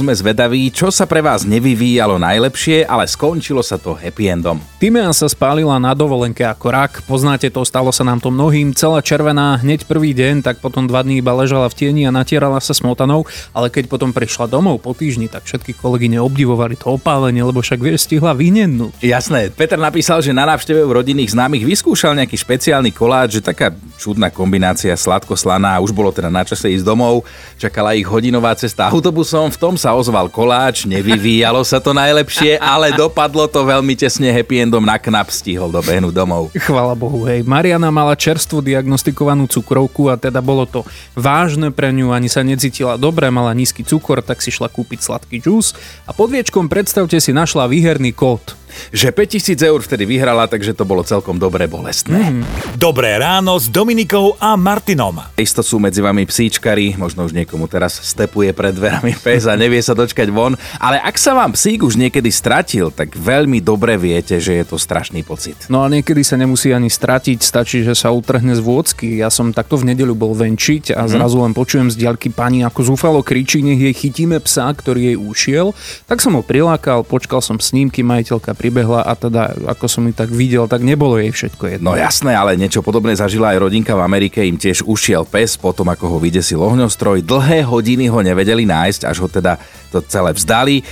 Sme zvedaví, čo sa pre vás nevyvíjalo najlepšie, ale skončilo sa to happy endom. Timea sa spálila na dovolenke ako rak, poznáte to, stalo sa nám to mnohým, celá červená hneď prvý deň, tak potom dva dní iba ležala v tieni a natierala sa smotanou, ale keď potom prišla domov po týždni, tak všetky kolegyne obdivovali to opálenie, lebo však vieš, stihla vyhnednúť. Jasné, Peter napísal, že na návšteve u rodinných známych vyskúšal nejaký špeciálny koláč, že taká čudná kombinácia sladko-slaná, už bolo teda na čase ísť domov, čakala ich hodinová cesta autobusom, v tom sa ozval koláč, nevyvíjalo sa to najlepšie, ale dopadlo to veľmi tesne happy endom na knap stihol dobehnúť domov. Chvala Bohu, hej. Mariana mala čerstvo diagnostikovanú cukrovku a teda bolo to vážne pre ňu, ani sa necítila dobre, mala nízky cukor, tak si šla kúpiť sladký džús a pod viečkom predstavte si našla výherný kód že 5000 eur vtedy vyhrala, takže to bolo celkom dobre bolestné. Mm. Dobré ráno s Dominikou a Martinom. Isto sú medzi vami psíčkari, možno už niekomu teraz stepuje pred dverami pes a nevie sa dočkať von, ale ak sa vám psík už niekedy stratil, tak veľmi dobre viete, že je to strašný pocit. No a niekedy sa nemusí ani stratiť, stačí, že sa utrhne z vôcky. Ja som takto v nedeľu bol venčiť a mm. zrazu len počujem z diaľky pani ako zúfalo kričí, nech jej chytíme psa, ktorý jej ušiel. Tak som ho prilákal, počkal som s ním, kým majiteľka pribehla a teda ako som ju tak videl, tak nebolo jej všetko jedno. No jasné, ale niečo podobné zažila aj rodinka v Amerike, im tiež ušiel pes, potom ako ho vydesil ohňostroj, dlhé hodiny ho nevedeli nájsť, až ho teda to celé vzdali.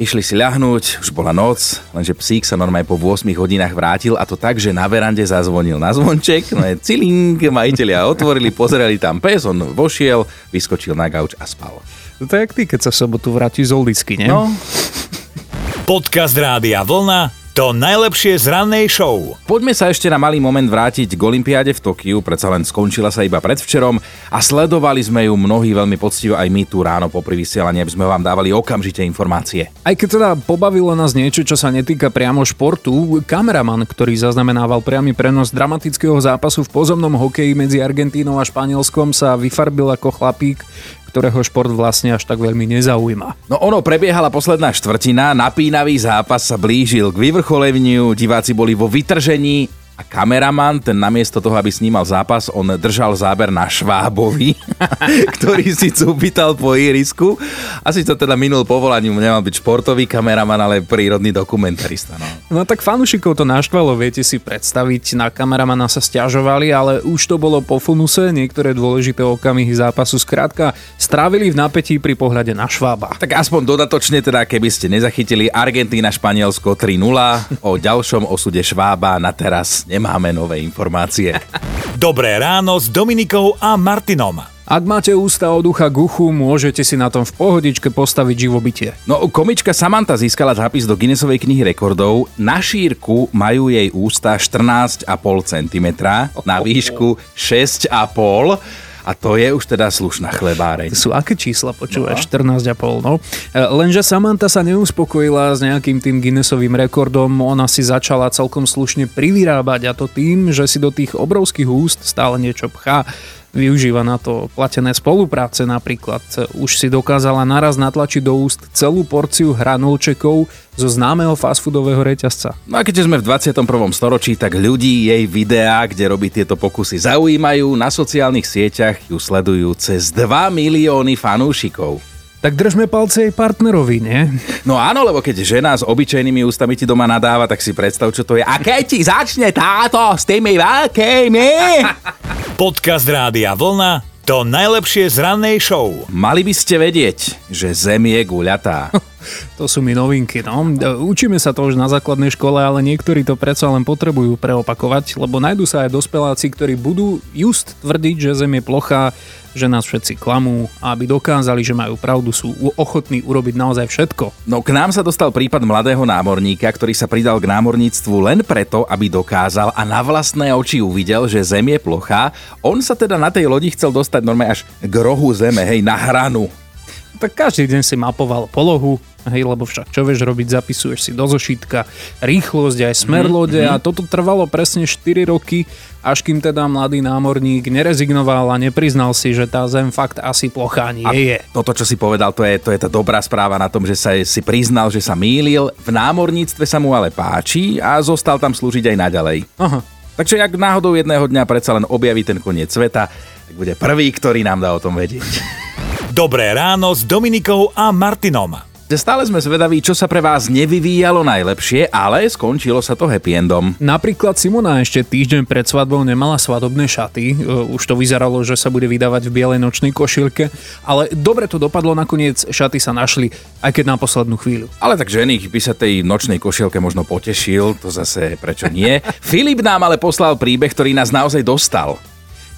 Išli si ľahnúť, už bola noc, lenže psík sa normálne po 8 hodinách vrátil a to tak, že na verande zazvonil na zvonček, no je cilink, majiteľia otvorili, pozerali tam pes, on vošiel, vyskočil na gauč a spal. No to je jak ty, keď sa v sobotu vrátiš z Oldisky, nie? No, Podcast Rádia Vlna to najlepšie z rannej show. Poďme sa ešte na malý moment vrátiť k Olympiáde v Tokiu, predsa len skončila sa iba predvčerom a sledovali sme ju mnohí veľmi poctivo aj my tu ráno po vysielaní, aby sme vám dávali okamžite informácie. Aj keď teda pobavilo nás niečo, čo sa netýka priamo športu, kameraman, ktorý zaznamenával priamy prenos dramatického zápasu v pozemnom hokeji medzi Argentínou a Španielskom sa vyfarbil ako chlapík, ktorého šport vlastne až tak veľmi nezaujíma. No ono prebiehala posledná štvrtina, napínavý zápas sa blížil k vyvrcholeniu, diváci boli vo vytržení a kameraman, ten namiesto toho, aby snímal zápas, on držal záber na Švábovi, ktorý si cúpital po irisku. Asi to teda minul povolaním, nemal byť športový kameraman, ale prírodný dokumentarista. No, no tak fanúšikov to naštvalo, viete si predstaviť, na kameramana sa stiažovali, ale už to bolo po funuse, niektoré dôležité okamihy zápasu skrátka strávili v napätí pri pohľade na Švába. Tak aspoň dodatočne teda, keby ste nezachytili Argentína Španielsko 3-0, o ďalšom osude Švába na teraz nemáme nové informácie. Dobré ráno s Dominikou a Martinom. Ak máte ústa od ucha guchu, môžete si na tom v pohodičke postaviť živobytie. No, komička Samantha získala zápis do Guinnessovej knihy rekordov. Na šírku majú jej ústa 14,5 cm, na výšku 6,5 a to je už teda slušná chlebáreň. Sú aké čísla, počúvaš? No. 14,5, no. E, lenže Samantha sa neuspokojila s nejakým tým Guinnessovým rekordom, ona si začala celkom slušne privyrábať a to tým, že si do tých obrovských úst stále niečo pchá využíva na to platené spolupráce napríklad. Už si dokázala naraz natlačiť do úst celú porciu hranolčekov zo známeho fast foodového reťazca. No a keďže sme v 21. storočí, tak ľudí jej videá, kde robí tieto pokusy, zaujímajú. Na sociálnych sieťach ju sledujú cez 2 milióny fanúšikov. Tak držme palce jej partnerovi, nie? No áno, lebo keď žena s obyčajnými ústami ti doma nadáva, tak si predstav, čo to je. A keď ti začne táto s tými veľkými... Podcast Rádia Vlna to najlepšie z rannej show. Mali by ste vedieť, že Zem je guľatá. To sú mi novinky, no. Učíme sa to už na základnej škole, ale niektorí to predsa len potrebujú preopakovať, lebo nájdú sa aj dospeláci, ktorí budú just tvrdiť, že Zem je plochá, že nás všetci klamú a aby dokázali, že majú pravdu, sú ochotní urobiť naozaj všetko. No k nám sa dostal prípad mladého námorníka, ktorý sa pridal k námorníctvu len preto, aby dokázal a na vlastné oči uvidel, že Zem je plochá. On sa teda na tej lodi chcel dostať normálne až k rohu Zeme, hej, na hranu tak každý deň si mapoval polohu, hej, lebo však čo vieš robiť, zapisuješ si do zošitka rýchlosť aj smer mhm, lode mm-hmm. a toto trvalo presne 4 roky, až kým teda mladý námorník nerezignoval a nepriznal si, že tá zem fakt asi plochá nie a je. Toto, čo si povedal, to je, to je tá dobrá správa na tom, že sa si priznal, že sa mýlil. V námorníctve sa mu ale páči a zostal tam slúžiť aj naďalej. Aha. Takže ak náhodou jedného dňa predsa len objaví ten koniec sveta, tak bude prvý, ktorý nám dá o tom vedieť. Dobré ráno s Dominikou a Martinom. Stále sme zvedaví, čo sa pre vás nevyvíjalo najlepšie, ale skončilo sa to happy endom. Napríklad Simona ešte týždeň pred svadbou nemala svadobné šaty. E, Už to vyzeralo, že sa bude vydávať v bielej nočnej košilke, ale dobre to dopadlo, nakoniec šaty sa našli, aj keď na poslednú chvíľu. Ale tak žených by sa tej nočnej košielke možno potešil, to zase prečo nie. Filip nám ale poslal príbeh, ktorý nás naozaj dostal.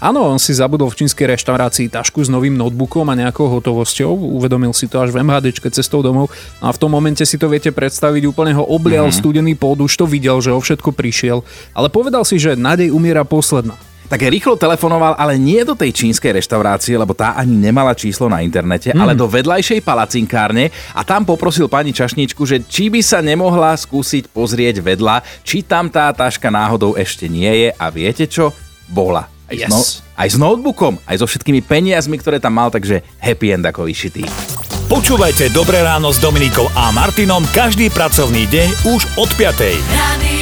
Áno, on si zabudol v čínskej reštaurácii tašku s novým notebookom a nejakou hotovosťou. Uvedomil si to až v MHDčke cestou domov. No a v tom momente si to viete predstaviť, úplne ho oblial mm-hmm. studený pód, už to videl, že o všetko prišiel. Ale povedal si, že nádej umiera posledná. Tak rýchlo telefonoval, ale nie do tej čínskej reštaurácie, lebo tá ani nemala číslo na internete, mm. ale do vedľajšej palacinkárne a tam poprosil pani čašničku, že či by sa nemohla skúsiť pozrieť vedľa, či tam tá taška náhodou ešte nie je a viete čo? Bola. Aj, Yes. s, no, aj s notebookom, aj so všetkými peniazmi, ktoré tam mal, takže happy end ako vyšitý. Počúvajte Dobré ráno s Dominikou a Martinom každý pracovný deň už od 5. Radio